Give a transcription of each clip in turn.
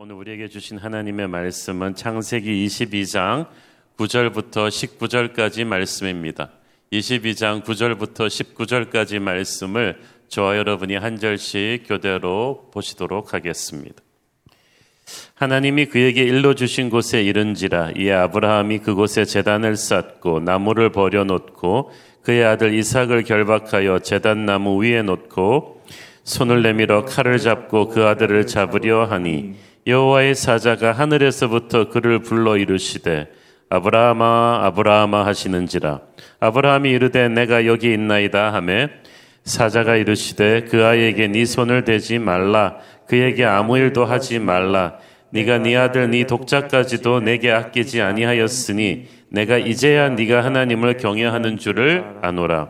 오늘 우리에게 주신 하나님의 말씀은 창세기 22장 9절부터 19절까지 말씀입니다. 22장 9절부터 19절까지 말씀을 저와 여러분이 한 절씩 교대로 보시도록 하겠습니다. 하나님이 그에게 일러 주신 곳에 이른지라 이에 아브라함이 그곳에 제단을 쌓고 나무를 버려 놓고 그의 아들 이삭을 결박하여 제단 나무 위에 놓고 손을 내밀어 칼을 잡고 그 아들을 잡으려 하니 여호와의 사자가 하늘에서부터 그를 불러 이르시되 아브라함아 아브라함아 하시는지라. 아브라함이 이르되 내가 여기 있나이다 하매 사자가 이르시되 그 아이에게 네 손을 대지 말라. 그에게 아무 일도 하지 말라. 네가 네 아들 네 독자까지도 내게 아끼지 아니하였으니 내가 이제야 네가 하나님을 경외하는 줄을 아노라.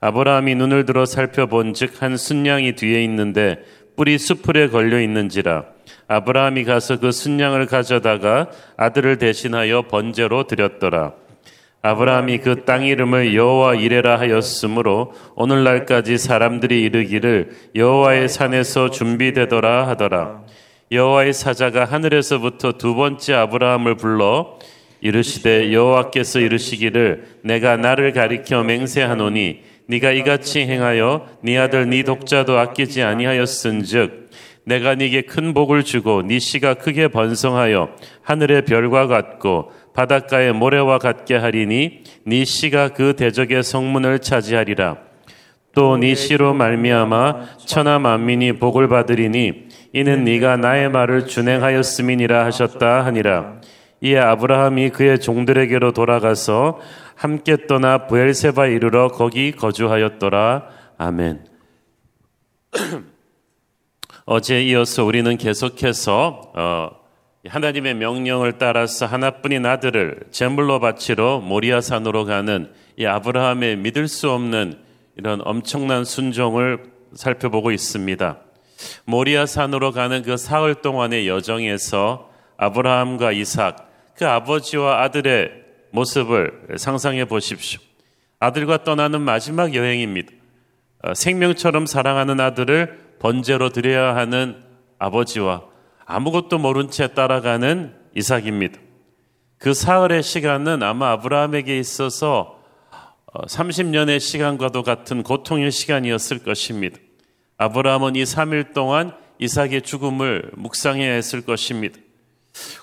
아브라함이 눈을 들어 살펴본즉 한 순양이 뒤에 있는데 뿔이 수풀에 걸려 있는지라 아브라함이 가서 그 순양을 가져다가 아들을 대신하여 번제로 드렸더라. 아브라함이 그 땅 이름을 여호와 이레라 하였으므로 오늘날까지 사람들이 이르기를 여호와의 산에서 준비되더라 하더라. 여호와의 사자가 하늘에서부터 두 번째 아브라함을 불러 이르시되 여호와께서 이르시기를 내가 나를 가리켜 맹세하노니 네가 이같이 행하여 네 아들 네 독자도 아끼지 아니하였은즉 내가 네게 큰 복을 주고 네 씨가 크게 번성하여 하늘의 별과 같고 바닷가의 모래와 같게 하리니 네 씨가 그 대적의 성문을 차지하리라. 또 네 씨로 말미암아 천하 만민이 복을 받으리니 이는 네가 나의 말을 준행하였음이니라 하셨다 하니라. 이에 아브라함이 그의 종들에게로 돌아가서 함께 떠나 부엘세바 이르러 거기 거주하였더라. 아멘. 어제 이어서 우리는 계속해서 어, 하나님의 명령을 따라서 하나뿐인 아들을 제물로 바치러 모리아산으로 가는 이 아브라함의 믿을 수 없는 이런 엄청난 순종을 살펴보고 있습니다. 모리아산으로 가는 그 사흘 동안의 여정에서 아브라함과 이삭, 그 아버지와 아들의 모습을 상상해 보십시오. 아들과 떠나는 마지막 여행입니다. 어, 생명처럼 사랑하는 아들을 번제로 드려야 하는 아버지와 아무것도 모른 채 따라가는 이삭입니다. 그 사흘의 시간은 아마 아브라함에게 있어서 30년의 어, 시간과도 같은 고통의 시간이었을 것입니다. 아브라함은 이 3일 동안 이삭의 죽음을 묵상해야 했을 것입니다.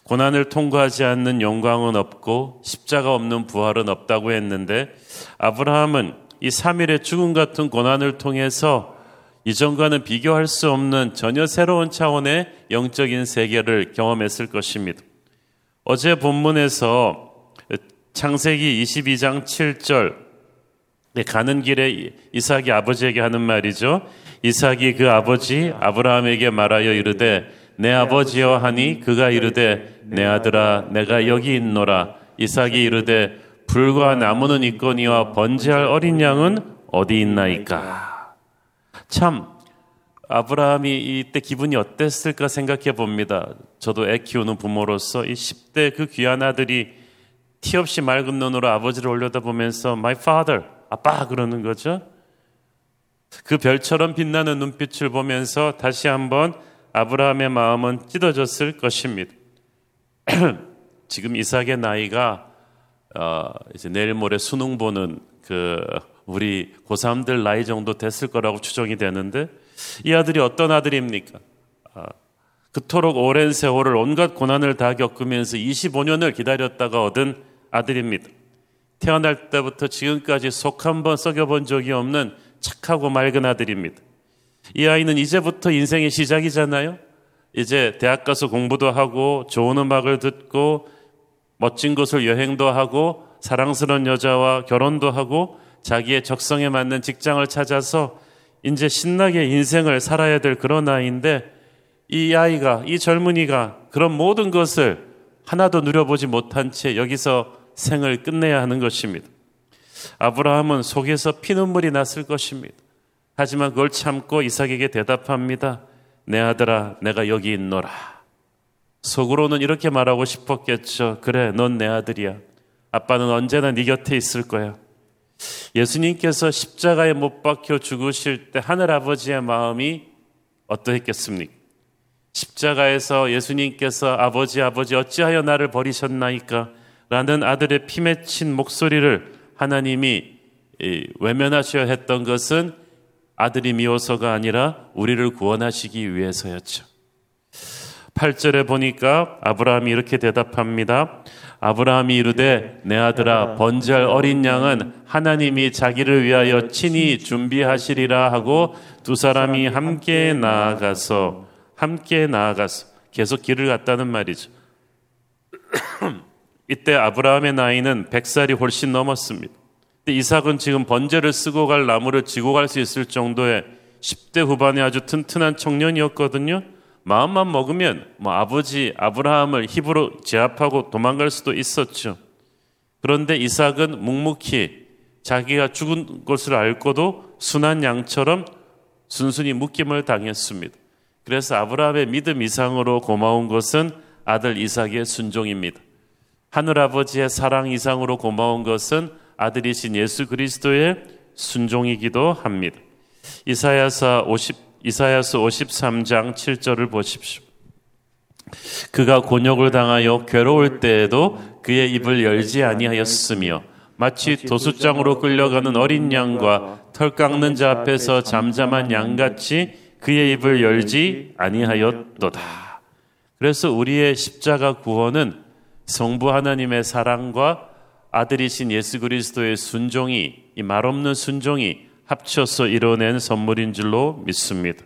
고난을 통과하지 않는 영광은 없고 십자가 없는 부활은 없다고 했는데 아브라함은 이 3일의 죽음 같은 고난을 통해서 이전과는 비교할 수 없는 전혀 새로운 차원의 영적인 세계를 경험했을 것입니다. 어제 본문에서 창세기 22장 7절 가는 길에 이삭이 아버지에게 하는 말이죠. 이삭이 그 아버지 아브라함에게 말하여 이르되 내 아버지여 하니 그가 이르되 내 아들아 내가 여기 있노라 이삭이 이르되 불과 나무는 있거니와 번제할 어린 양은 어디 있나이까 참 아브라함이 이때 기분이 어땠을까 생각해 봅니다. 저도 애 키우는 부모로서 이 10대 그 귀한 아들이 티 없이 맑은 눈으로 아버지를 올려다보면서 my father, 아빠 그러는 거죠. 그 별처럼 빛나는 눈빛을 보면서 다시 한번 아브라함의 마음은 찢어졌을 것입니다. 지금 이삭의 나이가 어, 이제 내일 모레 수능 보는 그 우리 고3들 나이 정도 됐을 거라고 추정이 되는데 이 아들이 어떤 아들입니까? 아, 그토록 오랜 세월을 온갖 고난을 다 겪으면서 25년을 기다렸다가 얻은 아들입니다. 태어날 때부터 지금까지 속 한 번 썩여본 적이 없는 착하고 맑은 아들입니다. 이 아이는 이제부터 인생의 시작이잖아요. 이제 대학 가서 공부도 하고 좋은 음악을 듣고 멋진 곳을 여행도 하고 사랑스러운 여자와 결혼도 하고 자기의 적성에 맞는 직장을 찾아서 이제 신나게 인생을 살아야 될 그런 아이인데 이 아이가, 이 젊은이가 그런 모든 것을 하나도 누려보지 못한 채 여기서 생을 끝내야 하는 것입니다. 아브라함은 속에서 피눈물이 났을 것입니다. 하지만 그걸 참고 이삭에게 대답합니다. 내 아들아, 내가 여기 있노라. 속으로는 이렇게 말하고 싶었겠죠. 그래, 넌 내 아들이야. 아빠는 언제나 네 곁에 있을 거야. 예수님께서 십자가에 못 박혀 죽으실 때 하늘 아버지의 마음이 어떠했겠습니까? 십자가에서 예수님께서 아버지 아버지 어찌하여 나를 버리셨나이까 라는 아들의 피 맺힌 목소리를 하나님이 외면하셔야 했던 것은 아들이 미워서가 아니라 우리를 구원하시기 위해서였죠. 8절에 보니까 아브라함이 이렇게 대답합니다. 아브라함이 이르되 내 아들아 번제할 어린 양은 하나님이 자기를 위하여 친히 준비하시리라 하고 두 사람이 함께 나아가서 함께 나아가서 계속 길을 갔다는 말이죠. 이때 아브라함의 나이는 100살이 훨씬 넘었습니다. 이삭은 지금 번제를 쓰고 갈 나무를 지고 갈 수 있을 정도의 10대 후반의 아주 튼튼한 청년이었거든요. 마음만 먹으면 뭐 아버지 아브라함을 힙으로 제압하고 도망갈 수도 있었죠. 그런데 이삭은 묵묵히 자기가 죽은 것을 알고도 순한 양처럼 순순히 묶임을 당했습니다. 그래서 아브라함의 믿음 이상으로 고마운 것은 아들 이삭의 순종입니다. 하늘 아버지의 사랑 이상으로 고마운 것은 아들이신 예수 그리스도의 순종이기도 합니다. 이사야서 50 이사야서 53장 7절을 보십시오. 그가 곤욕을 당하여 괴로울 때에도 그의 입을 열지 아니하였으며 마치 도수장으로 끌려가는 어린 양과 털 깎는 자 앞에서 잠잠한 양같이 그의 입을 열지 아니하였도다. 그래서 우리의 십자가 구원은 성부 하나님의 사랑과 아들이신 예수 그리스도의 순종이 이 말없는 순종이 합쳐서 이뤄낸 선물인 줄로 믿습니다.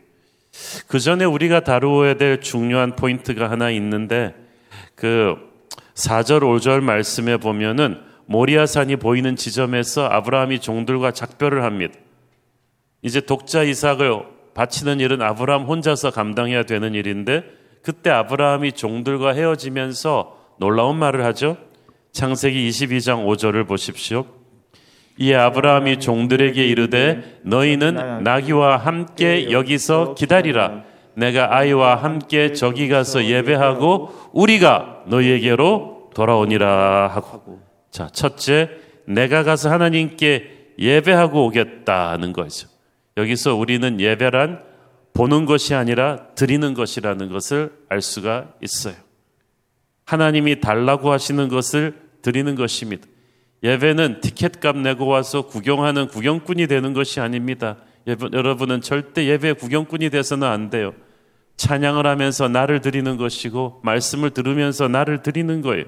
그 전에 우리가 다루어야 될 중요한 포인트가 하나 있는데 그 4절 5절 말씀에 보면은 모리아산이 보이는 지점에서 아브라함이 종들과 작별을 합니다. 이제 독자 이삭을 바치는 일은 아브라함 혼자서 감당해야 되는 일인데 그때 아브라함이 종들과 헤어지면서 놀라운 말을 하죠. 창세기 22장 5절을 보십시오. 이에 아브라함이 종들에게 이르되 너희는 나귀와 함께 여기서 기다리라. 내가 아이와 함께 저기 가서 예배하고 우리가 너희에게로 돌아오니라 하고. 자, 첫째, 내가 가서 하나님께 예배하고 오겠다는 거죠. 여기서 우리는 예배란 보는 것이 아니라 드리는 것이라는 것을 알 수가 있어요. 하나님이 달라고 하시는 것을 드리는 것입니다. 예배는 티켓값 내고 와서 구경하는 구경꾼이 되는 것이 아닙니다. 여러분은 절대 예배 구경꾼이 돼서는 안 돼요. 찬양을 하면서 나를 드리는 것이고 말씀을 들으면서 나를 드리는 거예요.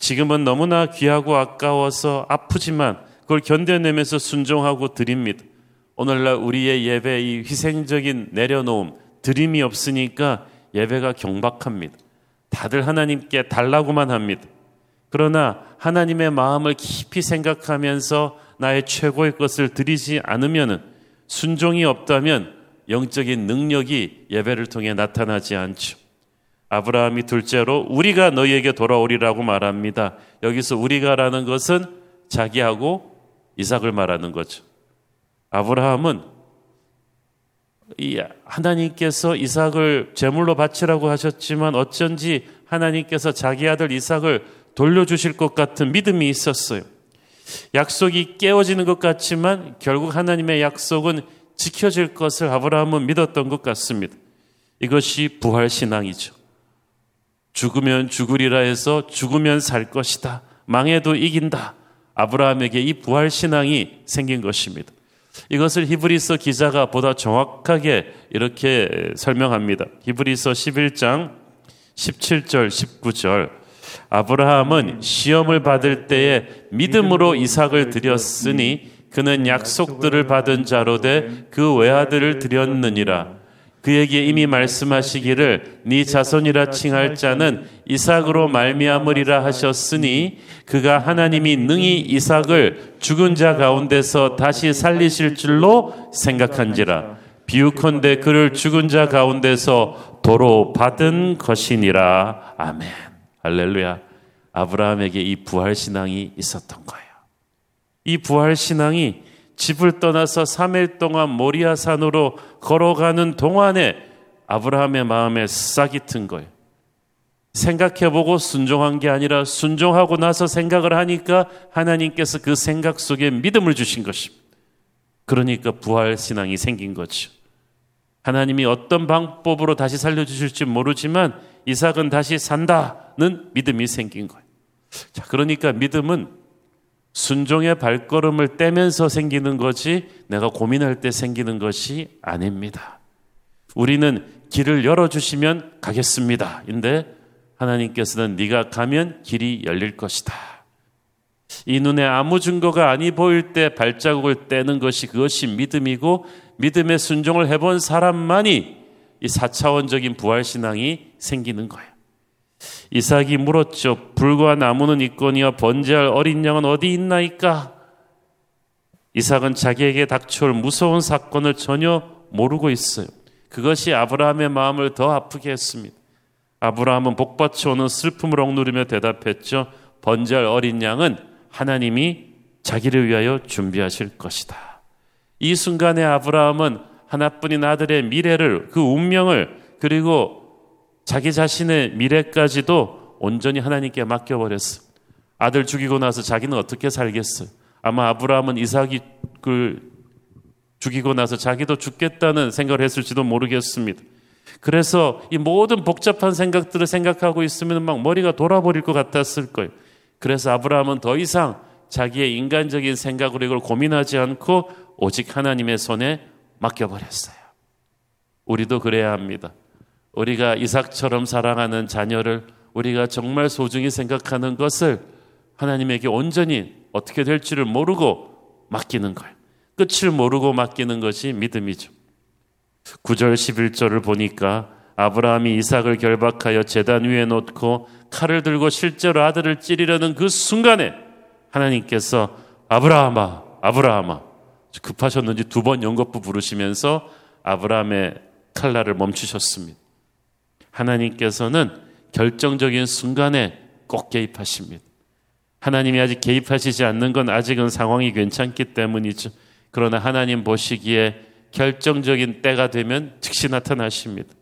지금은 너무나 귀하고 아까워서 아프지만 그걸 견뎌내면서 순종하고 드립니다. 오늘날 우리의 예배 이 희생적인 내려놓음, 드림이 없으니까 예배가 경박합니다. 다들 하나님께 달라고만 합니다. 그러나 하나님의 마음을 깊이 생각하면서 나의 최고의 것을 드리지 않으면 순종이 없다면 영적인 능력이 예배를 통해 나타나지 않죠. 아브라함이 둘째로 우리가 너희에게 돌아오리라고 말합니다. 여기서 우리가라는 것은 자기하고 이삭을 말하는 거죠. 아브라함은 이 하나님께서 이삭을 제물로 바치라고 하셨지만 어쩐지 하나님께서 자기 아들 이삭을 돌려주실 것 같은 믿음이 있었어요. 약속이 깨어지는 것 같지만 결국 하나님의 약속은 지켜질 것을 아브라함은 믿었던 것 같습니다. 이것이 부활신앙이죠. 죽으면 죽으리라 해서 죽으면 살 것이다. 망해도 이긴다. 아브라함에게 이 부활신앙이 생긴 것입니다. 이것을 히브리서 기자가 보다 정확하게 이렇게 설명합니다. 히브리서 11장 17절, 19절. 아브라함은 시험을 받을 때에 믿음으로 이삭을 드렸으니 그는 약속들을 받은 자로 돼그 외아들을 드렸느니라. 그에게 이미 말씀하시기를 네 자손이라 칭할 자는 이삭으로 말미암으리라 하셨으니 그가 하나님이 능히 이삭을 죽은 자 가운데서 다시 살리실 줄로 생각한지라 비유컨대 그를 죽은 자 가운데서 도로 받은 것이니라 아멘. 할렐루야. 아브라함에게 이 부활 신앙이 있었던 거예요. 이 부활 신앙이 집을 떠나서 3일 동안 모리아 산으로 걸어가는 동안에 아브라함의 마음에 싹이 튼 거예요. 생각해보고 순종한 게 아니라 순종하고 나서 생각을 하니까 하나님께서 그 생각 속에 믿음을 주신 것입니다. 그러니까 부활 신앙이 생긴 거죠. 하나님이 어떤 방법으로 다시 살려주실지 모르지만 이삭은 다시 산다는 믿음이 생긴 거예요. 자, 그러니까 믿음은 순종의 발걸음을 떼면서 생기는 것이 내가 고민할 때 생기는 것이 아닙니다. 우리는 길을 열어주시면 가겠습니다. 인데 하나님께서는 네가 가면 길이 열릴 것이다. 이 눈에 아무 증거가 아니 보일 때 발자국을 떼는 것이 그것이 믿음이고 믿음의 순종을 해본 사람만이 이 4차원적인 부활신앙이 생기는 거예요. 이삭이 물었죠. 불과 나무는 있거니와 번제할 어린 양은 어디 있나이까? 이삭은 자기에게 닥쳐올 무서운 사건을 전혀 모르고 있어요. 그것이 아브라함의 마음을 더 아프게 했습니다. 아브라함은 복받쳐 오는 슬픔을 억누르며 대답했죠. 번제할 어린 양은 하나님이 자기를 위하여 준비하실 것이다. 이 순간에 아브라함은 하나뿐인 아들의 미래를 그 운명을 그리고 자기 자신의 미래까지도 온전히 하나님께 맡겨버렸어. 아들 죽이고 나서 자기는 어떻게 살겠어? 아마 아브라함은 이삭이 그 죽이고 나서 자기도 죽겠다는 생각을 했을지도 모르겠습니다. 그래서 이 모든 복잡한 생각들을 생각하고 있으면 막 머리가 돌아버릴 것 같았을 거예요. 그래서 아브라함은 더 이상 자기의 인간적인 생각으로 이걸 고민하지 않고 오직 하나님의 손에 맡겨버렸어요. 우리도 그래야 합니다. 우리가 이삭처럼 사랑하는 자녀를 우리가 정말 소중히 생각하는 것을 하나님에게 온전히 어떻게 될지를 모르고 맡기는 거예요. 끝을 모르고 맡기는 것이 믿음이죠. 9절 11절을 보니까 아브라함이 이삭을 결박하여 재단 위에 놓고 칼을 들고 실제로 아들을 찌르려는 그 순간에 하나님께서 아브라함아, 아브라함아 급하셨는지 두 번 연거푸 부르시면서 아브라함의 칼날을 멈추셨습니다. 하나님께서는 결정적인 순간에 꼭 개입하십니다. 하나님이 아직 개입하시지 않는 건 아직은 상황이 괜찮기 때문이죠. 그러나 하나님 보시기에 결정적인 때가 되면 즉시 나타나십니다.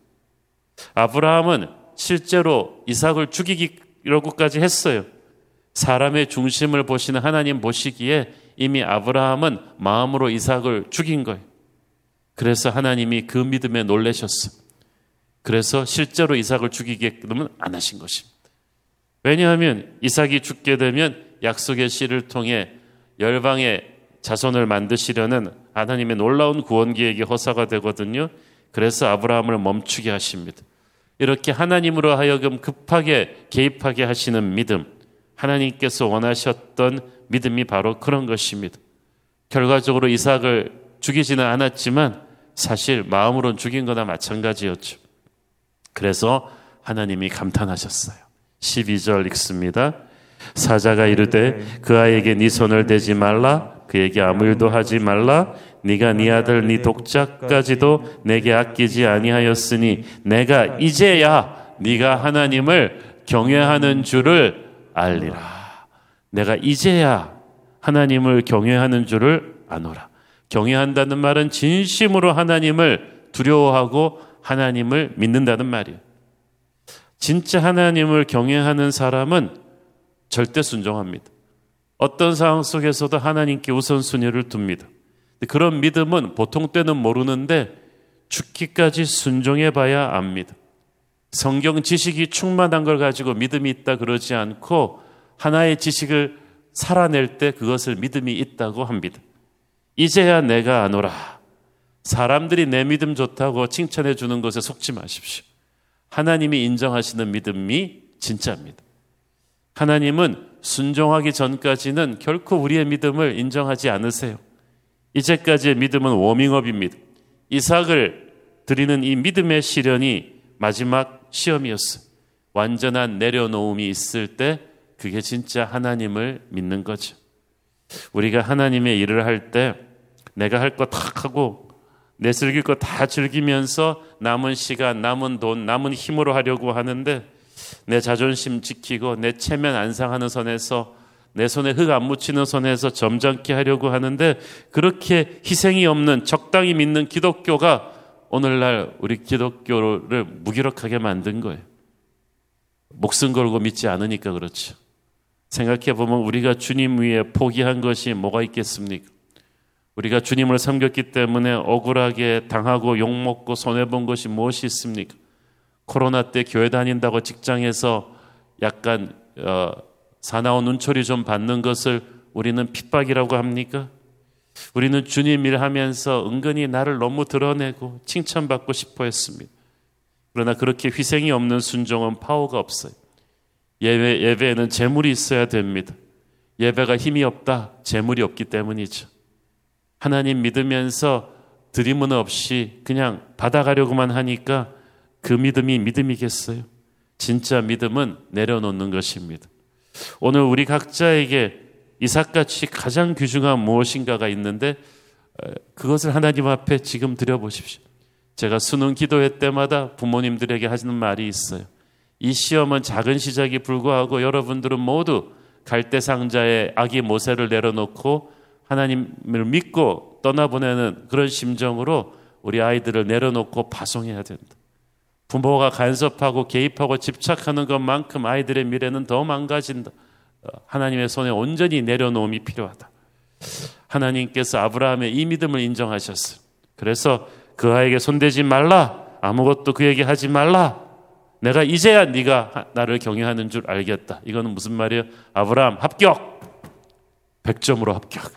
아브라함은 실제로 이삭을 죽이기로까지 했어요. 사람의 중심을 보시는 하나님 보시기에 이미 아브라함은 마음으로 이삭을 죽인 거예요. 그래서 하나님이 그 믿음에 놀라셨어. 그래서 실제로 이삭을 죽이게끔은 안 하신 것입니다. 왜냐하면 이삭이 죽게 되면 약속의 씨를 통해 열방의 자손을 만드시려는 하나님의 놀라운 구원 계획이 허사가 되거든요. 그래서 아브라함을 멈추게 하십니다. 이렇게 하나님으로 하여금 급하게 개입하게 하시는 믿음, 하나님께서 원하셨던 믿음이 바로 그런 것입니다. 결과적으로 이삭을 죽이지는 않았지만 사실 마음으론 죽인 거나 마찬가지였죠. 그래서 하나님이 감탄하셨어요. 12절 읽습니다. 사자가 이르되 그 아이에게 네 손을 대지 말라 그에게 아무 일도 하지 말라 네가 네 아들 네 독자까지도 내게 아끼지 아니하였으니 내가 이제야 네가 하나님을 경외하는 줄을 알리라. 내가 이제야 하나님을 경외하는 줄을 아노라. 경외한다는 말은 진심으로 하나님을 두려워하고 하나님을 믿는다는 말이에요. 진짜 하나님을 경외하는 사람은 절대 순종합니다. 어떤 상황 속에서도 하나님께 우선순위를 둡니다. 그런 믿음은 보통 때는 모르는데 죽기까지 순종해 봐야 압니다. 성경 지식이 충만한 걸 가지고 믿음이 있다 그러지 않고 하나의 지식을 살아낼 때 그것을 믿음이 있다고 합니다. 이제야 내가 아노라. 사람들이 내 믿음 좋다고 칭찬해 주는 것에 속지 마십시오. 하나님이 인정하시는 믿음이 진짜입니다. 하나님은 순종하기 전까지는 결코 우리의 믿음을 인정하지 않으세요. 이제까지의 믿음은 워밍업입니다. 이삭을 드리는 이 믿음의 시련이 마지막 시험이었어요. 완전한 내려놓음이 있을 때 그게 진짜 하나님을 믿는 거죠. 우리가 하나님의 일을 할 때 내가 할 거 다 하고 내 즐길 거 다 즐기면서 남은 시간, 남은 돈, 남은 힘으로 하려고 하는데 내 자존심 지키고 내 체면 안 상하는 선에서 내 손에 흙 안 묻히는 선에서 점잖게 하려고 하는데 그렇게 희생이 없는 적당히 믿는 기독교가 오늘날 우리 기독교를 무기력하게 만든 거예요. 목숨 걸고 믿지 않으니까 그렇죠. 생각해 보면 우리가 주님 위에 포기한 것이 뭐가 있겠습니까? 우리가 주님을 섬겼기 때문에 억울하게 당하고 욕먹고 손해본 것이 무엇이 있습니까? 코로나 때 교회 다닌다고 직장에서 약간 어, 사나운 눈초리 좀 받는 것을 우리는 핍박이라고 합니까? 우리는 주님 일하면서 은근히 나를 너무 드러내고 칭찬받고 싶어 했습니다. 그러나 그렇게 희생이 없는 순종은 파워가 없어요. 예배, 예배에는 재물이 있어야 됩니다. 예배가 힘이 없다. 재물이 없기 때문이죠. 하나님 믿으면서 드림은 없이 그냥 받아가려고만 하니까 그 믿음이 믿음이겠어요? 진짜 믿음은 내려놓는 것입니다. 오늘 우리 각자에게 이삭같이 가장 귀중한 무엇인가가 있는데 그것을 하나님 앞에 지금 드려보십시오. 제가 수능 기도회 때마다 부모님들에게 하시는 말이 있어요. 이 시험은 작은 시작이 불구하고 여러분들은 모두 갈대 상자에 아기 모세를 내려놓고 하나님을 믿고 떠나보내는 그런 심정으로 우리 아이들을 내려놓고 파송해야 된다. 부모가 간섭하고 개입하고 집착하는 것만큼 아이들의 미래는 더 망가진다. 하나님의 손에 온전히 내려놓음이 필요하다. 하나님께서 아브라함의 이 믿음을 인정하셨어요. 그래서 그 아이에게 손대지 말라. 아무것도 그에게 하지 말라. 내가 이제야 네가 나를 경외하는 줄 알겠다. 이거는 무슨 말이에요? 아브라함 합격. 100점으로 합격.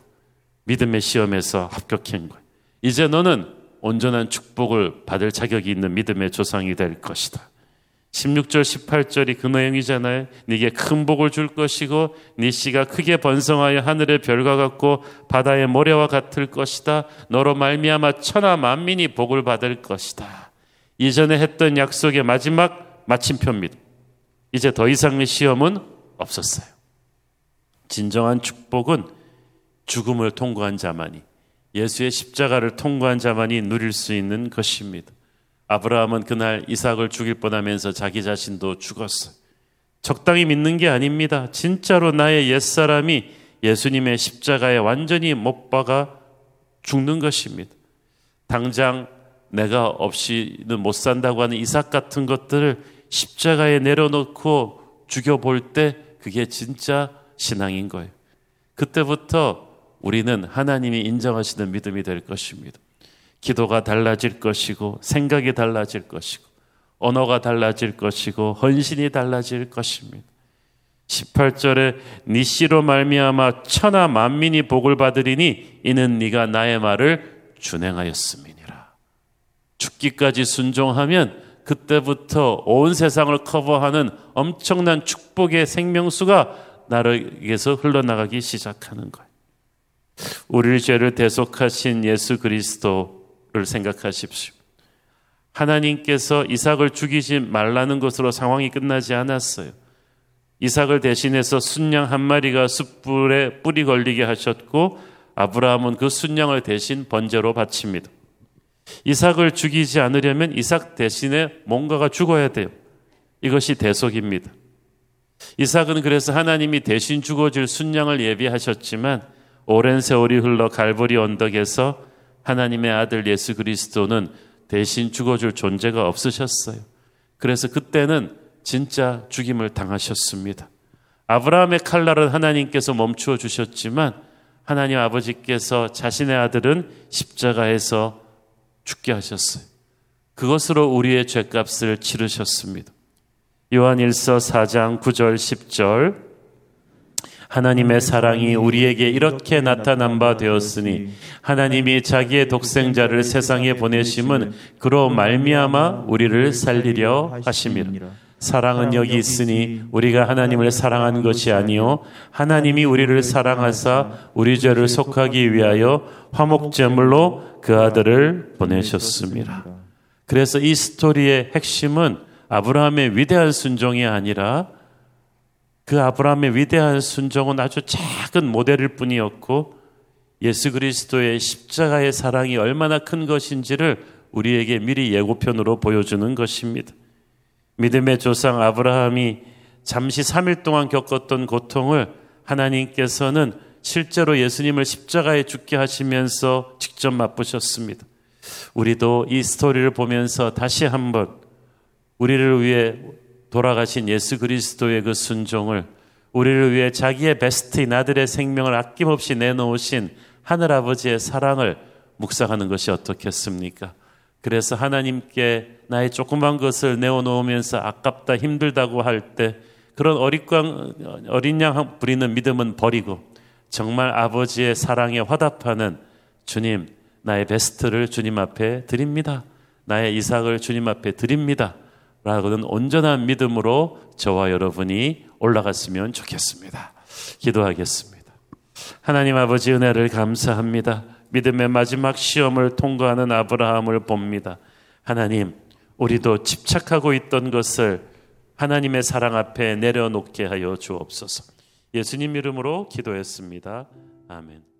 믿음의 시험에서 합격한 거예요. 이제 너는 온전한 축복을 받을 자격이 있는 믿음의 조상이 될 것이다. 16절 18절이 그 내용이잖아요. 네게 큰 복을 줄 것이고 네 씨가 크게 번성하여 하늘의 별과 같고 바다의 모래와 같을 것이다. 너로 말미암아 천하 만민이 복을 받을 것이다. 이전에 했던 약속의 마지막 마침표입니다. 이제 더 이상의 시험은 없었어요. 진정한 축복은 죽음을 통과한 자만이 예수의 십자가를 통과한 자만이 누릴 수 있는 것입니다. 아브라함은 그날 이삭을 죽일 뻔하면서 자기 자신도 죽었어요. 적당히 믿는 게 아닙니다. 진짜로 나의 옛사람이 예수님의 십자가에 완전히 못 박아 죽는 것입니다. 당장 내가 없이는 못 산다고 하는 이삭 같은 것들을 십자가에 내려놓고 죽여볼 때 그게 진짜 신앙인 거예요. 그때부터 우리는 하나님이 인정하시는 믿음이 될 것입니다. 기도가 달라질 것이고 생각이 달라질 것이고 언어가 달라질 것이고 헌신이 달라질 것입니다. 18절에 니 씨로 말미암아 천하 만민이 복을 받으리니 이는 네가 나의 말을 준행하였음이니라. 죽기까지 순종하면 그때부터 온 세상을 커버하는 엄청난 축복의 생명수가 나에게서 흘러나가기 시작하는 거예요. 우리의 죄를 대속하신 예수 그리스도 를 생각하십시오. 하나님께서 이삭을 죽이지 말라는 것으로 상황이 끝나지 않았어요. 이삭을 대신해서 순양 한 마리가 숯불에 뿌리 걸리게 하셨고 아브라함은 그 순양을 대신 번제로 바칩니다. 이삭을 죽이지 않으려면 이삭 대신에 뭔가가 죽어야 돼요. 이것이 대속입니다. 이삭은 그래서 하나님이 대신 죽어줄 순양을 예비하셨지만 오랜 세월이 흘러 갈보리 언덕에서 하나님의 아들 예수 그리스도는 대신 죽어줄 존재가 없으셨어요. 그래서 그때는 진짜 죽임을 당하셨습니다. 아브라함의 칼날은 하나님께서 멈추어 주셨지만 하나님 아버지께서 자신의 아들은 십자가에서 죽게 하셨어요. 그것으로 우리의 죄값을 치르셨습니다. 요한일서 4장 9절 10절 하나님의 사랑이 우리에게 이렇게 나타난 바 되었으니 하나님이 자기의 독생자를 세상에 보내심은 그로 말미암아 우리를 살리려 하심이라. 사랑은 여기 있으니 우리가 하나님을 사랑한 것이 아니요 하나님이 우리를 사랑하사 우리 죄를 속하기 위하여 화목제물로 그 아들을 보내셨습니다. 그래서 이 스토리의 핵심은 아브라함의 위대한 순종이 아니라 그 아브라함의 위대한 순종은 아주 작은 모델일 뿐이었고 예수 그리스도의 십자가의 사랑이 얼마나 큰 것인지를 우리에게 미리 예고편으로 보여주는 것입니다. 믿음의 조상 아브라함이 잠시 3일 동안 겪었던 고통을 하나님께서는 실제로 예수님을 십자가에 죽게 하시면서 직접 맛보셨습니다. 우리도 이 스토리를 보면서 다시 한번 우리를 위해 돌아가신 예수 그리스도의 그 순종을 우리를 위해 자기의 베스트인 아들의 생명을 아낌없이 내놓으신 하늘 아버지의 사랑을 묵상하는 것이 어떻겠습니까? 그래서 하나님께 나의 조그만 것을 내어놓으면서 아깝다 힘들다고 할 때 그런 어릿광, 어린 양 부리는 믿음은 버리고 정말 아버지의 사랑에 화답하는 주님, 나의 베스트를 주님 앞에 드립니다. 나의 이삭을 주님 앞에 드립니다. 라고는 온전한 믿음으로 저와 여러분이 올라갔으면 좋겠습니다. 기도하겠습니다. 하나님 아버지 은혜를 감사합니다. 믿음의 마지막 시험을 통과하는 아브라함을 봅니다. 하나님, 우리도 집착하고 있던 것을 하나님의 사랑 앞에 내려놓게 하여 주옵소서. 예수님 이름으로 기도했습니다. 아멘.